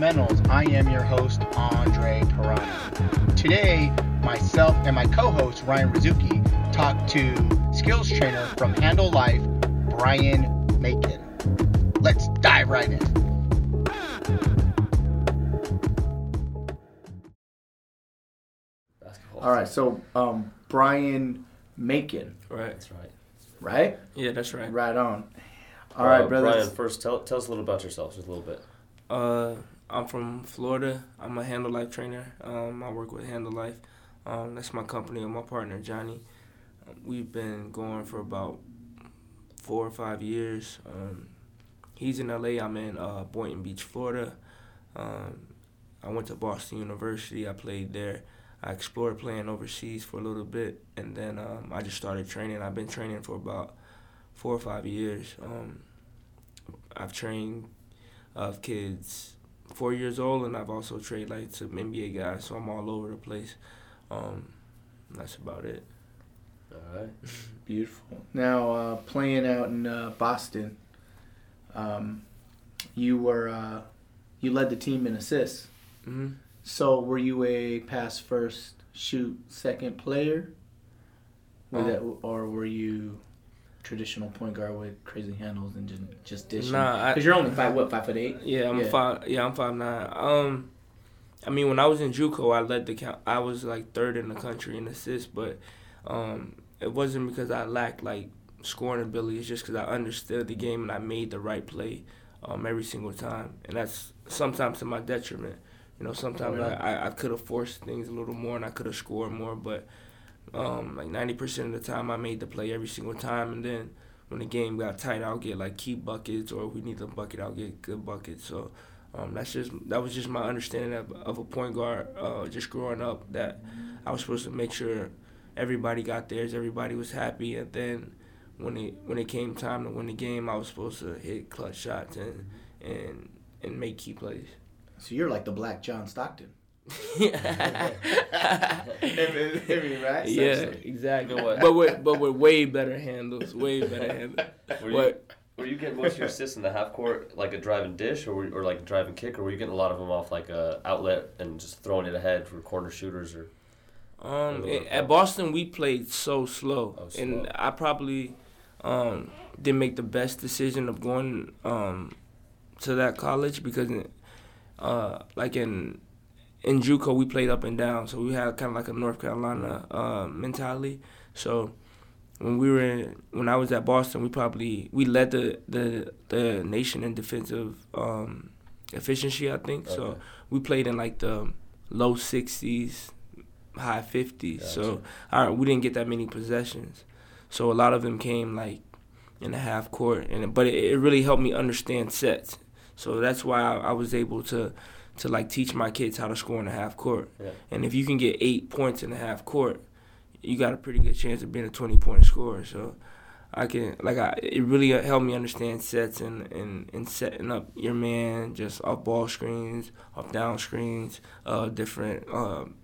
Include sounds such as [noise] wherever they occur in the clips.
Fadeaways and Fundamentals. I am your host, Andre Pirano. Today, myself and my co host, Ryan Rizuki, talk to skills trainer from Handle Life, Brian Macon. Let's dive right in. All right, so um, Brian Macon, Right. That's right. right? Yeah, that's right. Right on. All right, Uh, brothers. Brian, first tell, tell us a little about yourself, just a little bit. Uh, I'm from Florida. I'm a Handle Life trainer. Um, I work with Handle Life. Um, that's my company and my partner Johnny. Um, we've been going for about four or five years. Um, he's in LA. I'm in uh, Boynton Beach, Florida. Um, I went to Boston University. I played there. I explored playing overseas for a little bit, and then um, I just started training. I've been training for about four or five years. I've trained of kids four years old, and I've also trained like some NBA guys, so I'm all over the place. Um, that's about it. All right. [laughs] Beautiful. Now, uh, playing out in uh, Boston, um, you were uh, you led the team in assists. hmm So, were you a pass first, shoot second player, with Um, that, or were you traditional point guard with crazy handles and just just dishing? Nah, because you're only five what five foot eight. Yeah, I'm Yeah. five. Yeah, I'm five nine. Um, I mean, when I was in JUCO, I led the count. I was like third in the country in assists, but um, it wasn't because I lacked like scoring ability. It's just because I understood the game and I made the right play um, every single time, and that's sometimes to my detriment. You know, sometimes Really? I, I, I could have forced things a little more and I could have scored more, but um, like ninety percent of the time I made the play every single time, and then when the game got tight, I'll get like key buckets, or if we need a bucket, I'll get good buckets. So um, that's just that was just my understanding of, of a point guard. Uh, just growing up, that I was supposed to make sure everybody got theirs, everybody was happy, and then when it when it came time to win the game, I was supposed to hit clutch shots and and and make key plays. So you're like the Black John Stockton. Yeah, right? exactly. Know what? But with but with way better handles, way better [laughs] handles. Were you, What? were you getting most of your assists in the half court, like a driving dish, or, were, or like a drive and kick, or were you getting a lot of them off like a outlet and just throwing it ahead for corner shooters? Or Um, Or at Boston, we played so slow, Oh, slow. and I probably um, didn't make the best decision of going um, to that college because, uh, like in in JUCO, we played up and down, so we had kind of like a North Carolina uh, mentality. So when we were in, when I was at Boston, we probably we led the the, the nation in defensive um, efficiency. I think so. We played in like the low sixties, high fifties. So Gotcha. we didn't get that many possessions. So a lot of them came like in the half court, and but it, it really helped me understand sets. So that's why I, I was able to to like teach my kids how to score in the half court. Yeah. And if you can get eight points in the half court, you got a pretty good chance of being a twenty point scorer. So I can like I it really helped me understand sets and, and, and setting up your man just off ball screens, off down screens, uh different um,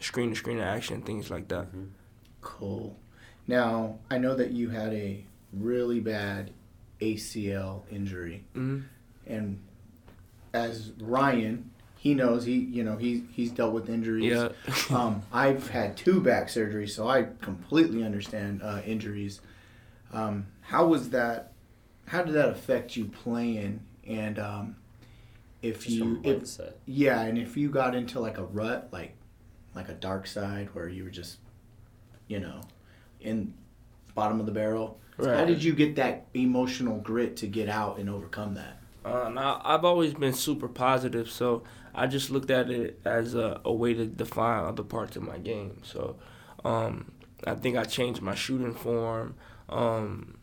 screen to screen action, things like that. Mhm. Cool. Now I know that you had a really bad ACL injury, hmm and as Ryan, he knows he you know he he's dealt with injuries. Yeah. [laughs] um, I've had two back surgeries, so I completely understand uh, injuries. Um, how was that? How did that affect you playing? And um, if Just you, if, yeah, and if you got into like a rut, like like a dark side where you were just, you know, in bottom of the barrel. How did you get that emotional grit to get out and overcome that? Uh, I've always been super positive, so I just looked at it as a, a way to define other parts of my game. So um, I think I changed my shooting form, um,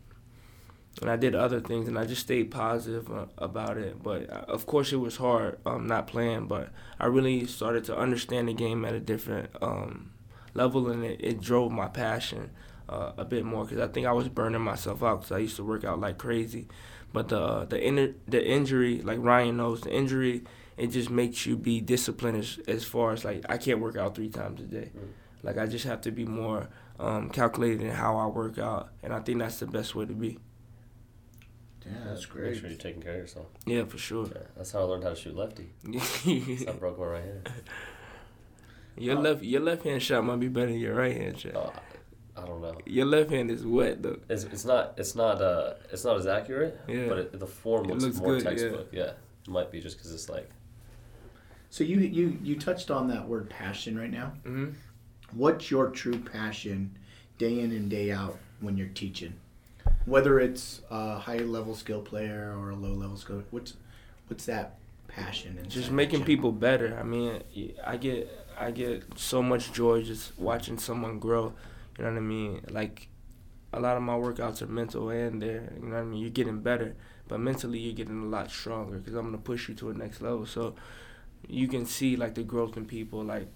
and I did other things, and I just stayed positive uh, about it. But uh, of course, it was hard um, not playing, but I really started to understand the game at a different um, level, and it, it drove my passion uh, a bit more because I think I was burning myself out because I used to work out like crazy. But the the in, the injury, like Ryan knows, the injury it just makes you be disciplined as, as far as like I can't work out three times a day. Mm. Like I just have to be more um, calculated in how I work out, and I think that's the best way to be. Yeah, that's great. Make great. sure you're taking care of yourself. Yeah, for sure. Yeah, that's how I learned how to shoot lefty. [laughs] So I broke my right hand. your left your left hand shot might be better than your right hand shot. Oh, I don't know. Your left hand is wet though. It's, it's not it's not uh it's not as accurate, Yeah. but it, the form It looks, looks more good, textbook. Yeah. it might be just because it's like So you you you touched on that word passion right now. hmm What's your true passion, day in and day out, when you're teaching? Whether it's a high level skill player or a low level skill, what's what's that passion? inside Just making gym? people better. I mean, I get I get so much joy just watching someone grow. You know what I mean? Like a lot of my workouts are mental and there. You know what I mean? You're getting better, but mentally you're getting a lot stronger because I'm gonna push you to a next level. So you can see like the growth in people like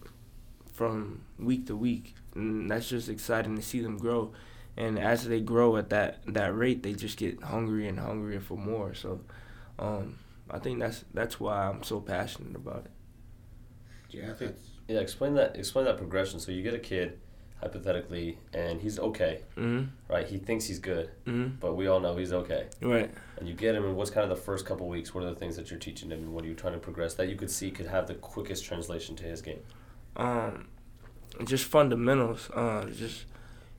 from week to week, and that's just exciting to see them grow. And as they grow at that that rate, they just get hungrier and hungrier for more. So um, I think that's that's why I'm so passionate about it. Yeah, that's yeah. Explain that explain that progression. So you get a kid, hypothetically, and he's okay, hmm right? He thinks he's good, hmm but we all know he's okay. Right. And you get him, and what's kind of the first couple weeks? What are the things that you're teaching him, and what are you trying to progress that you could see could have the quickest translation to his game? Um, just fundamentals. Uh, just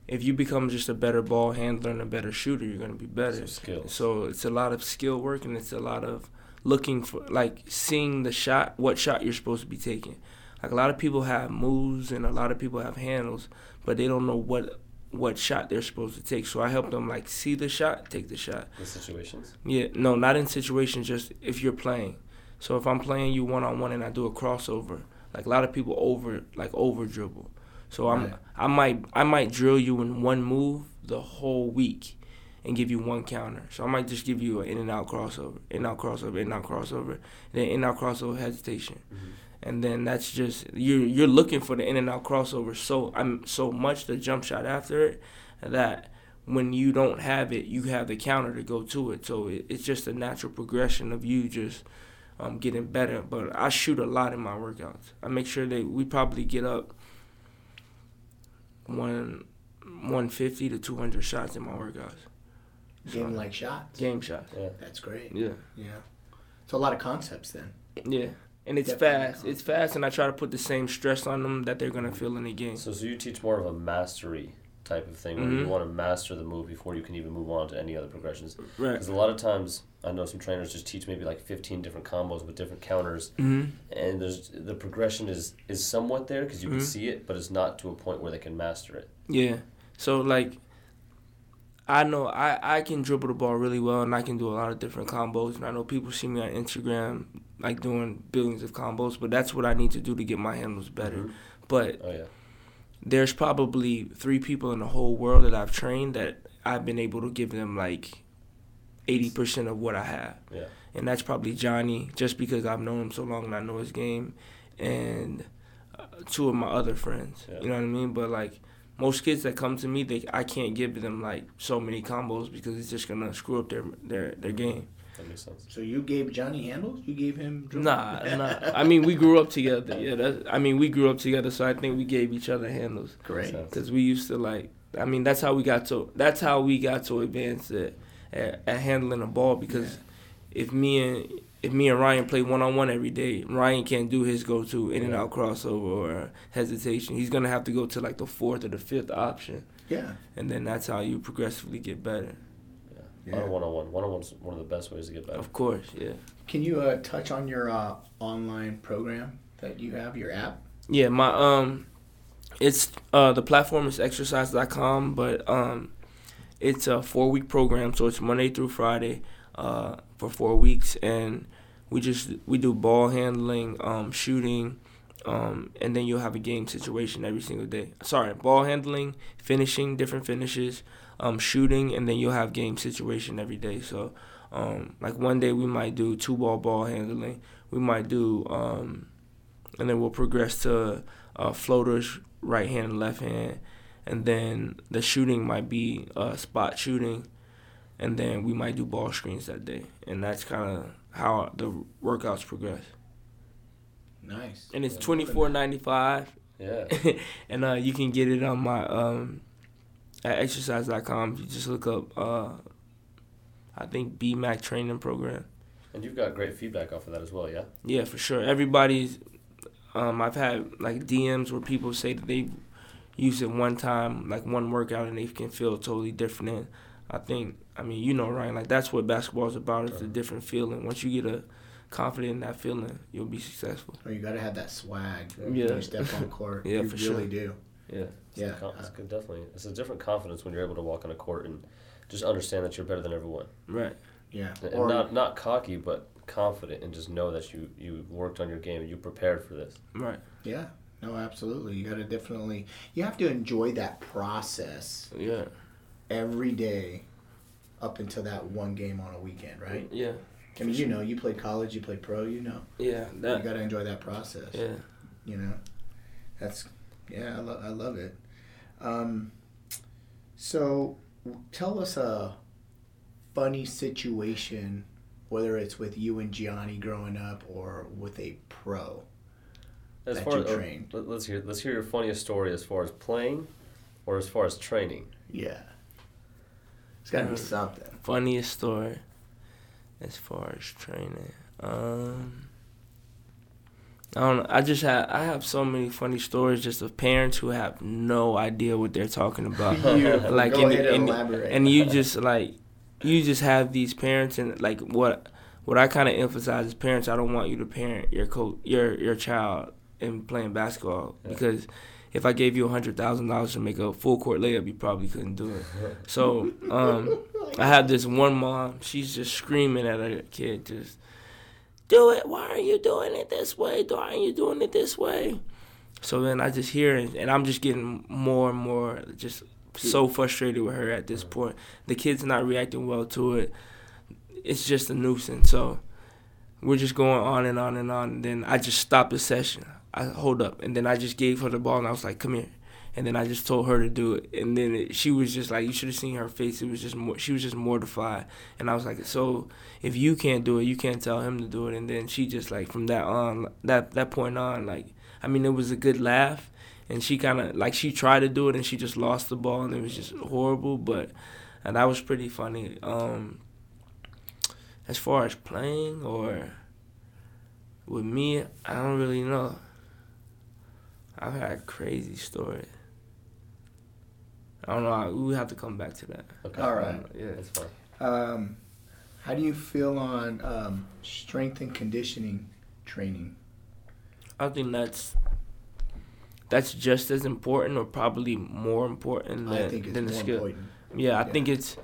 if you become just a better ball handler and a better shooter, you're gonna be better. So skills. So it's a lot of skill work and it's a lot of looking for like seeing the shot, what shot you're supposed to be taking. Like a lot of people have moves and a lot of people have handles, but they don't know what what shot they're supposed to take. So I help them like see the shot, take the shot. The situations. Yeah, no, not in situations. Just if you're playing. So if I'm playing you one on one and I do a crossover, like a lot of people over like over dribble. So I'm Right. I might I might drill you in one move the whole week, and give you one counter. So I might just give you an in and out crossover, in and out crossover, in and out crossover, then in and out crossover hesitation, mm-hmm. And then that's just you're you're looking for the in and out crossover so I'm so much the jump shot after it that when you don't have it, you have the counter to go to it. So it, it's just a natural progression of you just um, getting better. But I shoot a lot in my workouts. I make sure that we probably get up one 150 to 200 shots in my workouts. game like shots. Game shots. Yeah. That's great. Yeah. Yeah, it's a lot of concepts then. Yeah. And it's Definitely fast. It's fast, and I try to put the same stress on them that they're gonna feel in the game. So, so you teach more of a mastery type of thing, where you Mhm. want to master the move before you can even move on to any other progressions. Right. Because a lot of times, I know some trainers just teach maybe like 15 different combos with different counters, hmm and there's the progression is is somewhat there because you can Mhm. see it, but it's not to a point where they can master it. Yeah. So like I know I, I can dribble the ball really well and I can do a lot of different combos and I know people see me on Instagram like doing billions of combos, but that's what I need to do to get my handles better. Mhm. But Oh yeah. there's probably three people in the whole world that I've trained that I've been able to give them like eighty percent of what I have. Yeah. And that's probably Johnny, just because I've known him so long and I know his game, and uh, two of my other friends. Yeah. You know what I mean? But like most kids that come to me, they I can't give them like so many combos because it's just gonna screw up their their their game. That makes sense. So you gave Johnny handles? You gave him? dribble? Nah, nah. I mean, we grew up together. Yeah, that's, I mean, we grew up together, so I think we gave each other handles. Great. Cause we used to like, I mean, that's how we got to. That's how we got to advance at, at, at handling the ball. Because if me and if me and Ryan play one on one every day, Ryan can't do his go to in and out crossover or hesitation. He's gonna have to go to like the fourth or the fifth option, Yeah. and then that's how you progressively get better. A lot of one on one. One on one's one of the best ways to get better. Of course, yeah. Can you uh, touch on your uh, online program that you have, your app? Yeah, my um, it's uh the platform is exercise.com, but um, it's a four week program, so it's Monday through Friday, uh, for four weeks, and we just we do ball handling, um, shooting, um, and then you'll have a game situation every single day. Sorry, ball handling, finishing, different finishes, um, shooting, and then you'll have game situation every day. So, um, like one day we might do two ball ball handling, we might do um, and then we'll progress to uh, floaters, right hand and left hand, and then the shooting might be uh, spot shooting, and then we might do ball screens that day, and that's kind of how the workouts progress. Nice. And it's twenty four ninety five, Yeah. [laughs] and uh, you can get it on my um, at exercise.com. You just look up. Uh, I think BMAC training program. And you've got great feedback off of that as well, yeah. Yeah, for sure. Everybody's. Um, I've had like DMs where people say that they use it one time, like one workout, and they can feel totally different. And I think, I mean, you know, Ryan, like that's what basketball is about. It's a different feeling. Once you get a confident in that feeling, you'll be successful. Or you got to have that swag when Yeah. you step on court. [laughs] Yeah, you for really sure. do. Yeah. It's Yeah. a it's uh, good, definitely. It's a different confidence when you're able to walk on a court and just understand that you're better than everyone. Right. Yeah. And Or not not cocky, but confident and just know that you you worked on your game and you prepared for this. Right. yeah. No, absolutely. You got to definitely. You have to enjoy that process Yeah. every day, up until that one game on a weekend, right? Yeah. I mean, you know, you played college, you played pro. You know, Yeah. that, you got to enjoy that process. Yeah. You know, that's yeah. I, lo- I love it. Um, so, tell us a funny situation, whether it's with you and Johnny growing up or with a pro. As That far you as, trained. let- let's hear let's hear your funniest story as far as playing, or as far as training. Yeah, it's got to be Uh, something. Funniest story, as far as training. Um. I don't know. I just have I have so many funny stories just of parents who have no idea what they're talking about. [laughs] [laughs] Like go and, and elaborate. and you just like you just have these parents and like what what I kind of emphasize is parents. I don't want you to parent your coach your your child in playing basketball Yeah. because if I gave you a hundred thousand dollars to make a full court layup, you probably couldn't do it. So um, I have this one mom. She's just screaming at her kid, just do it. Why are you doing it this way? Why are you doing it this way? So then I just hear it, and I'm just getting more and more just so frustrated with her at this point. The kid's not reacting well to it. It's just a nuisance. So we're just going on and on and on. And then I just stopped the session. I hold up, and then I just gave her the ball, and I was like, "Come here." And then I just told her to do it, and then it, she was just like, "You should have seen her face. It was just more, she was just mortified." And I was like, "So if you can't do it, you can't tell him to do it." And then she just like from that on, that that point on, like I mean, it was a good laugh, and she kind of like she tried to do it, and she just lost the ball, and it was just horrible. But and that was pretty funny. Um, as far as playing or with me, I don't really know. I've had crazy stories. I don't know. We have to come back to that. Okay. All right. Yeah. That's fine. Um, how do you feel on um, strength and conditioning training? I think that's that's just as important, or probably more important than, I think it's than the more skill. important. Yeah, I Yeah. think it's.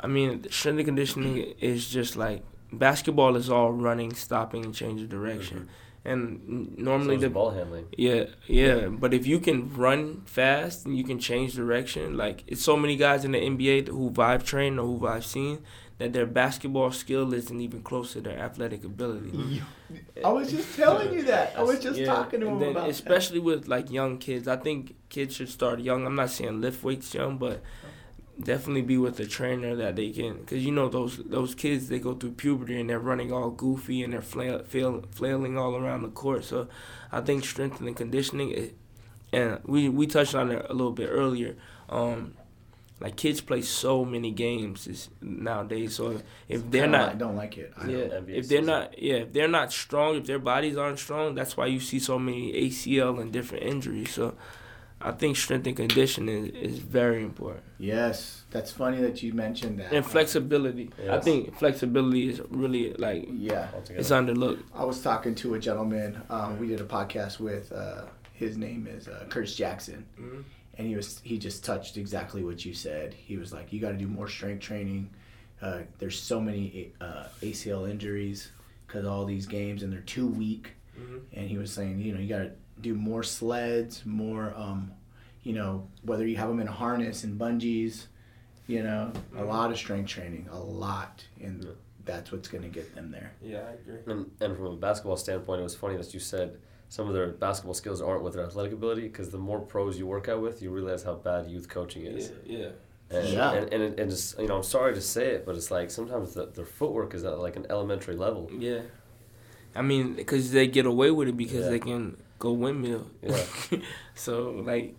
I mean, strength and conditioning is just like basketball is all running, stopping, and changing direction. And normally So the ball handling. Yeah, yeah, but if you can run fast and you can change direction, like it's so many guys in the NBA who I've trained or who I've seen that their basketball skill isn't even close to their athletic ability. [laughs] I was just telling you that. I was just Yeah, talking to and him then about especially with like young kids. I think kids should start young. I'm not saying lift weights young, but definitely be with a trainer that they can, because you know those those kids they go through puberty and they're running all goofy and they're flail, flail, flailing all around the court. So I think strength and conditioning, it, and we we touched on it a little bit earlier. Um, like kids play so many games nowadays. So if that. they're not like- don't like it. I yeah. If they're not, yeah, if they're not strong, if their bodies aren't strong, that's why you see so many ACL and different injuries. So, I think strength and conditioning is, is very important, Yes, that's funny that you mentioned that. and flexibility. I think flexibility is really like Yeah, Altogether. it's underlooked. I was talking to a gentleman. Um, we did a podcast with. Uh, his name is uh, Curtis Jackson, Mhm. and he was he just touched exactly what you said. He was like, "You got to do more strength training. Uh, there's so many uh, ACL injuries because all these games, and they're too weak." Mhm. And he was saying, you know, you got to do more sleds, more, um, you know, whether you have them in a harness and bungees, you know, a lot of strength training, a lot, and Yeah. that's what's going to get them there. Yeah, I agree. And, and from a basketball standpoint, it was funny that you said some of their basketball skills aren't with their athletic ability because the more pros you work out with, you realize how bad youth coaching Yeah, is. yeah, And, Yeah. and, and, and just, you know, I'm sorry to say it, but it's like sometimes the, their footwork is at like an elementary level. yeah. I mean, because they get away with it because Yeah. they can go windmill. Yeah. [laughs] so like,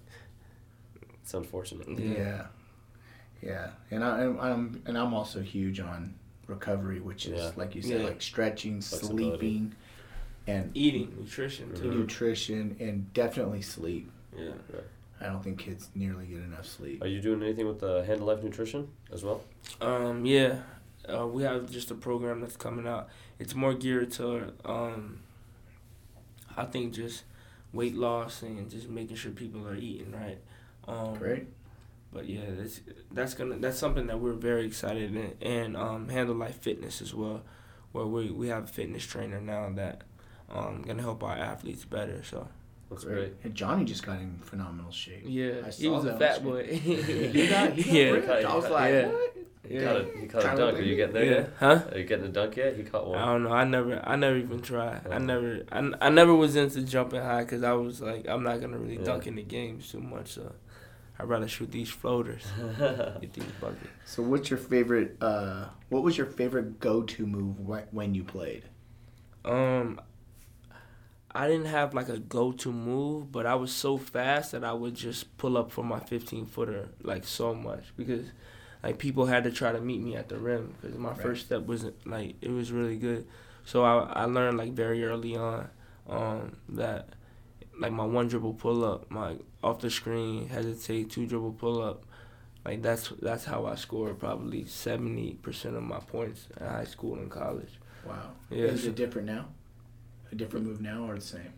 It's unfortunate. Yeah. Yeah. Yeah, and I, and I'm and I'm also huge on recovery, which is Yeah. like you said, Yeah. like stretching, sleeping, and Eating, nutrition too. nutrition, and definitely sleep. Yeah. I don't think kids nearly get enough sleep. Are you doing anything with the Handle Life Nutrition as well? Um, yeah, uh, we have just a program that's coming out. It's more geared to, um, I think, just weight loss and just making sure people are eating right. Um, Great. But yeah, that's that's gonna that's something that we're very excited in, and um, handle life fitness as well, where we we have a fitness trainer now that um gonna help our athletes better. So That's great. And Johnny just got in phenomenal shape. yeah, I he saw was a that fat on boy. [laughs] he got, he got yeah, ripped. I was like, Yeah. what? He yeah. caught a, he caught a dunk. look Are you like- getting there yeah, yet? huh? Are you getting a dunk yet? He caught one. I don't know. I never, I never even tried. I never, I, I never was into jumping high because I was like, I'm not gonna really Yeah. dunk in the games too much. So I'd rather shoot these floaters, [laughs] get these buckets. So, what's your favorite? Uh, what was your favorite go-to move wh- when you played? Um, I didn't have like a go-to move, but I was so fast that I would just pull up for my 15 footer like so much because like people had to try to meet me at the rim because my Right. first step wasn't like it was really good. So I I learned like very early on um that like my one dribble pull up, my off the screen hesitate two dribble pull up. Like that's that's how I scored probably seventy percent of my points in high school and college. Wow. Yeah, Is so- it different now? A different move now or the same?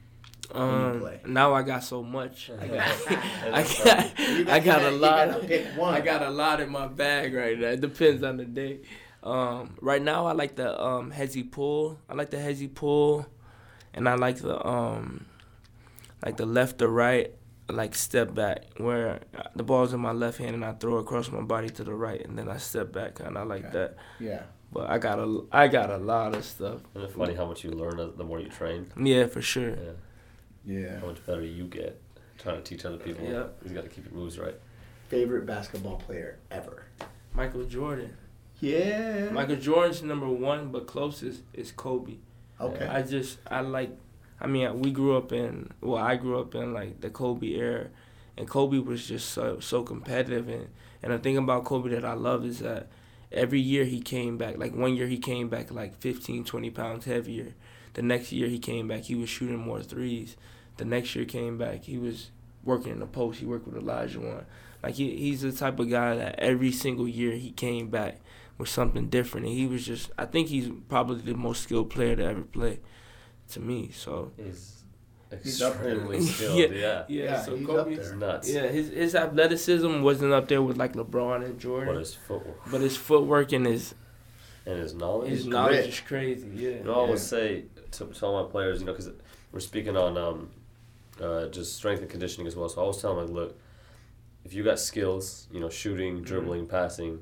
You Um, now I got so much. [laughs] I got, [laughs] I got, I got a lot. gotta pick [laughs] one. I got a lot in my bag right now. It depends on the day. Um, right now I like the um hezzy pull. I like the hezzy pull, and I like the um, like the left to right, like step back where the ball's in my left hand and I throw it across my body to the right and then I step back and I like Okay. that. Yeah. But I got a, I got a lot of stuff. Isn't it funny how much you learn the more you train? Yeah, for sure. Yeah. Yeah. How much better you get trying to teach other people. Yeah. You got to keep your moves right. Favorite basketball player ever? Michael Jordan. Yeah. Michael Jordan's number one, but closest is Kobe. Okay. I just I like. I mean, we grew up in well, I grew up in like the Kobe era, and Kobe was just so so competitive. And and the thing about Kobe that I love is that every year he came back. Like one year he came back like 15, 20 pounds heavier. The next year he came back, he was shooting more threes. The next year came back, he was working in the post. He worked with Olajuwon. Like he, he's the type of guy that every single year he came back with something different, and he was just. I think he's probably the most skilled player to ever play, to me. So He's He's up there. extremely [laughs] skilled. Yeah. yeah. yeah, Yeah, so he's Kobe, up It's there. nuts. yeah, his his athleticism wasn't up there with like LeBron and Jordan, But his footwork but his footwork and his and his knowledge. his His knowledge grit. is crazy. Yeah, You know, I always say to, to all my players, you know, because we're speaking on um, uh, just strength and conditioning as well. So I always tell them, like, look, if you got skills, you know, shooting, dribbling, passing,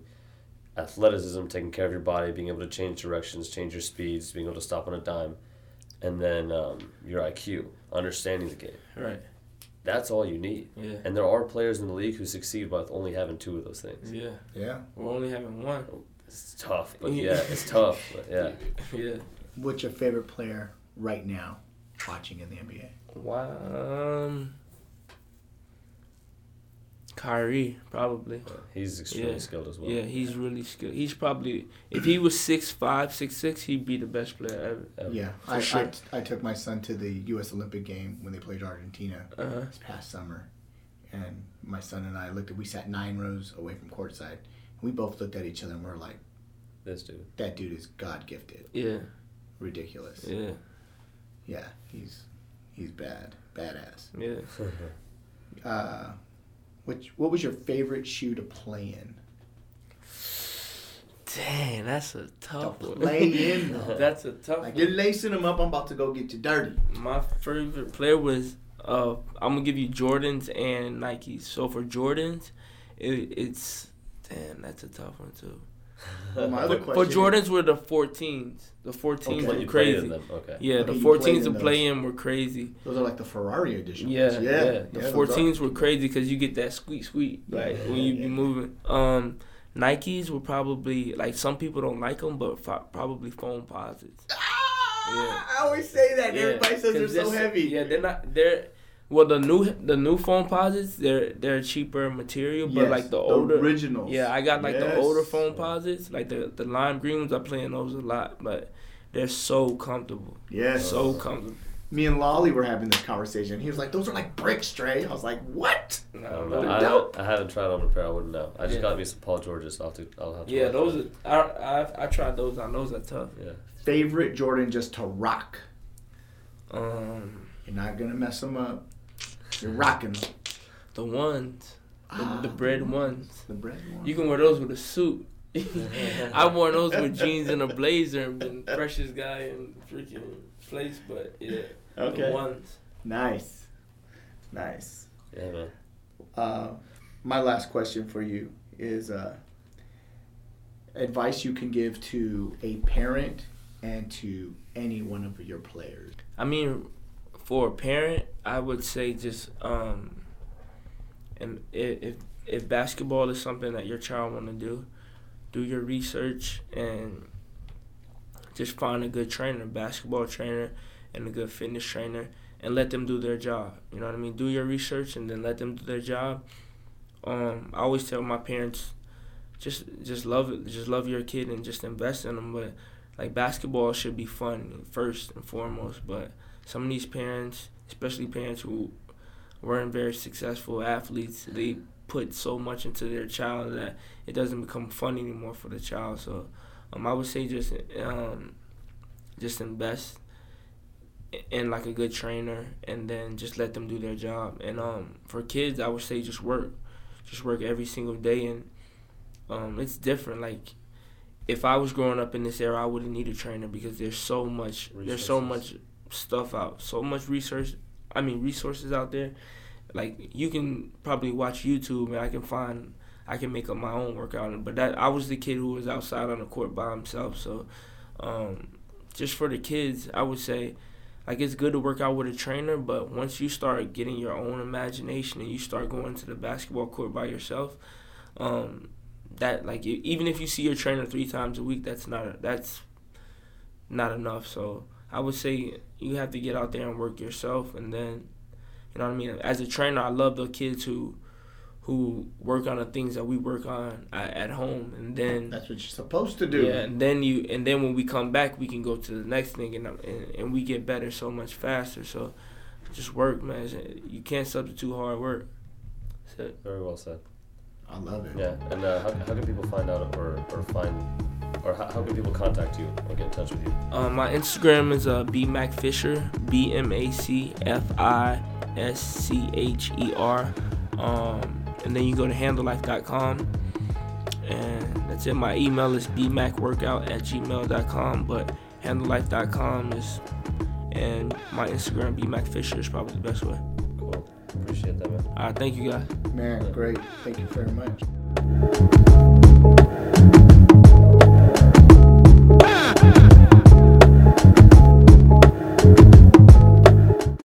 athleticism, taking care of your body, being able to change directions, change your speeds, being able to stop on a dime, and then um, your IQ, understanding the game. right. That's all you need. Yeah, And there are players in the league who succeed with only having two of those things. yeah. Yeah. We're only having one. It's tough, but yeah, it's tough. But yeah. [laughs] Yeah. What's your favorite player right now watching in the NBA? Wow. Um, Kyrie probably. He's extremely Yeah. skilled as well. Yeah, he's really skilled. He's probably if he was six five, six six, he'd be the best player ever. Um, Yeah, I, sure. I, I took my son to the U.S. Olympic game when they played Argentina Uh huh. this past summer, and my son and I looked at. We sat nine rows away from courtside. And we both looked at each other and we're like, This dude. "That dude is God gifted, Yeah. Ridiculous." Yeah. Yeah, he's he's bad, badass. Yeah. [laughs] Uh, which what was your favorite shoe to play in? Dang, that's a To tough one. play in, [laughs] though. that's a tough Like one. you're lacing them up. I'm about to go get you dirty. My favorite player was uh I'm gonna give you Jordans and Nikes. So for Jordans, it, it's damn that's a tough one too. Well, my other For question. Jordans were the 14s. The 14s Okay. But were crazy. them. Okay. Yeah, the you played 14s in to play in were crazy. Those are like the Ferrari edition. Yeah, yeah. yeah. The those 14s were crazy because you get that squeak squeak like Yeah, when you yeah. be moving. Um, Nikes were probably like some people don't like them, but fo- probably Foamposites. Ah, Yeah. I always say that. Yeah, Everybody says they're 'cause so heavy. Yeah, they're not. They're Well, the new the new Foamposites they're they're cheaper material, but Yes, like the older originals. Yeah, I got like the older Foamposites, like the the lime green ones. I play in those a lot, but they're so comfortable, Yes. so comfortable. Me and Lolly were having this conversation. He was like, "Those are like bricks, Trey." I was like, "What?" I No, don't no, know. I dope. haven't, I haven't tried on a pair. I wouldn't know. I just Yeah. got me some Paul Georges. I'll have to. I'll have to. Yeah, those are I I I tried those on. Those are tough. Yeah. Favorite Jordan just to rock. Um, You're not gonna mess them up. You're rocking them. the ones, the, Ah, the bread ones. The bread one. You can wear those with a suit. [laughs] I wore those with jeans and a blazer and been freshest guy in freaking place, but yeah, okay. the ones. Nice. Nice. Yeah, man. Uh, my last question for you is uh, advice you can give to a parent and to any one of your players. I mean, for a parent, I would say just um, and if if basketball is something that your child want to do, do your research and just find a good trainer, basketball trainer, and a good fitness trainer, and let them do their job. You know what I mean? Do your research and then let them do their job. Um, I always tell my parents, just just love it, just love your kid and just invest in them. But like basketball should be fun first and foremost. But some of these parents, especially parents who weren't very successful athletes, they put so much into their child that it doesn't become fun anymore for the child. So um, I would say just um, just invest in like a good trainer and then just let them do their job. And um, for kids, I would say just work, just work every single day. And um, it's different. Like if I was growing up in this era, I wouldn't need a trainer because there's so much there's so much Resources. Stuff out, so much research. I mean resources out there. Like you can probably watch YouTube and I can find I can make up my own workout. But that I was the kid who was outside on the court by himself. So um, just for the kids, I would say like it's good to work out with a trainer, but once you start getting your own imagination and you start going to the basketball court by yourself, um, that like even if you see your trainer three times a week, that's not that's not enough. So I would say you have to get out there and work yourself, and then you know what I mean. As a trainer, I love the kids who who work on the things that we work on at, at home, and then That's what you're supposed to do. yeah, and then you and then when we come back, we can go to the next thing, and and, and we get better so much faster. So just work, man. You can't substitute hard work. That's it. Very well said. I love it. Yeah. And uh, how, how can people find out or, or find or how, how can people contact you or get in touch with you? Uh, my Instagram is uh, bmacfischer, B M A C F I S C H E R. Um, and then you go to handlelife.com. And that's it. My email is bmacworkout at gmail.com. But handlelife.com is, and my Instagram, bmacfischer, is probably the best way. Cool. Appreciate that, man. All right, thank you guys. Man, great. Thank you very much.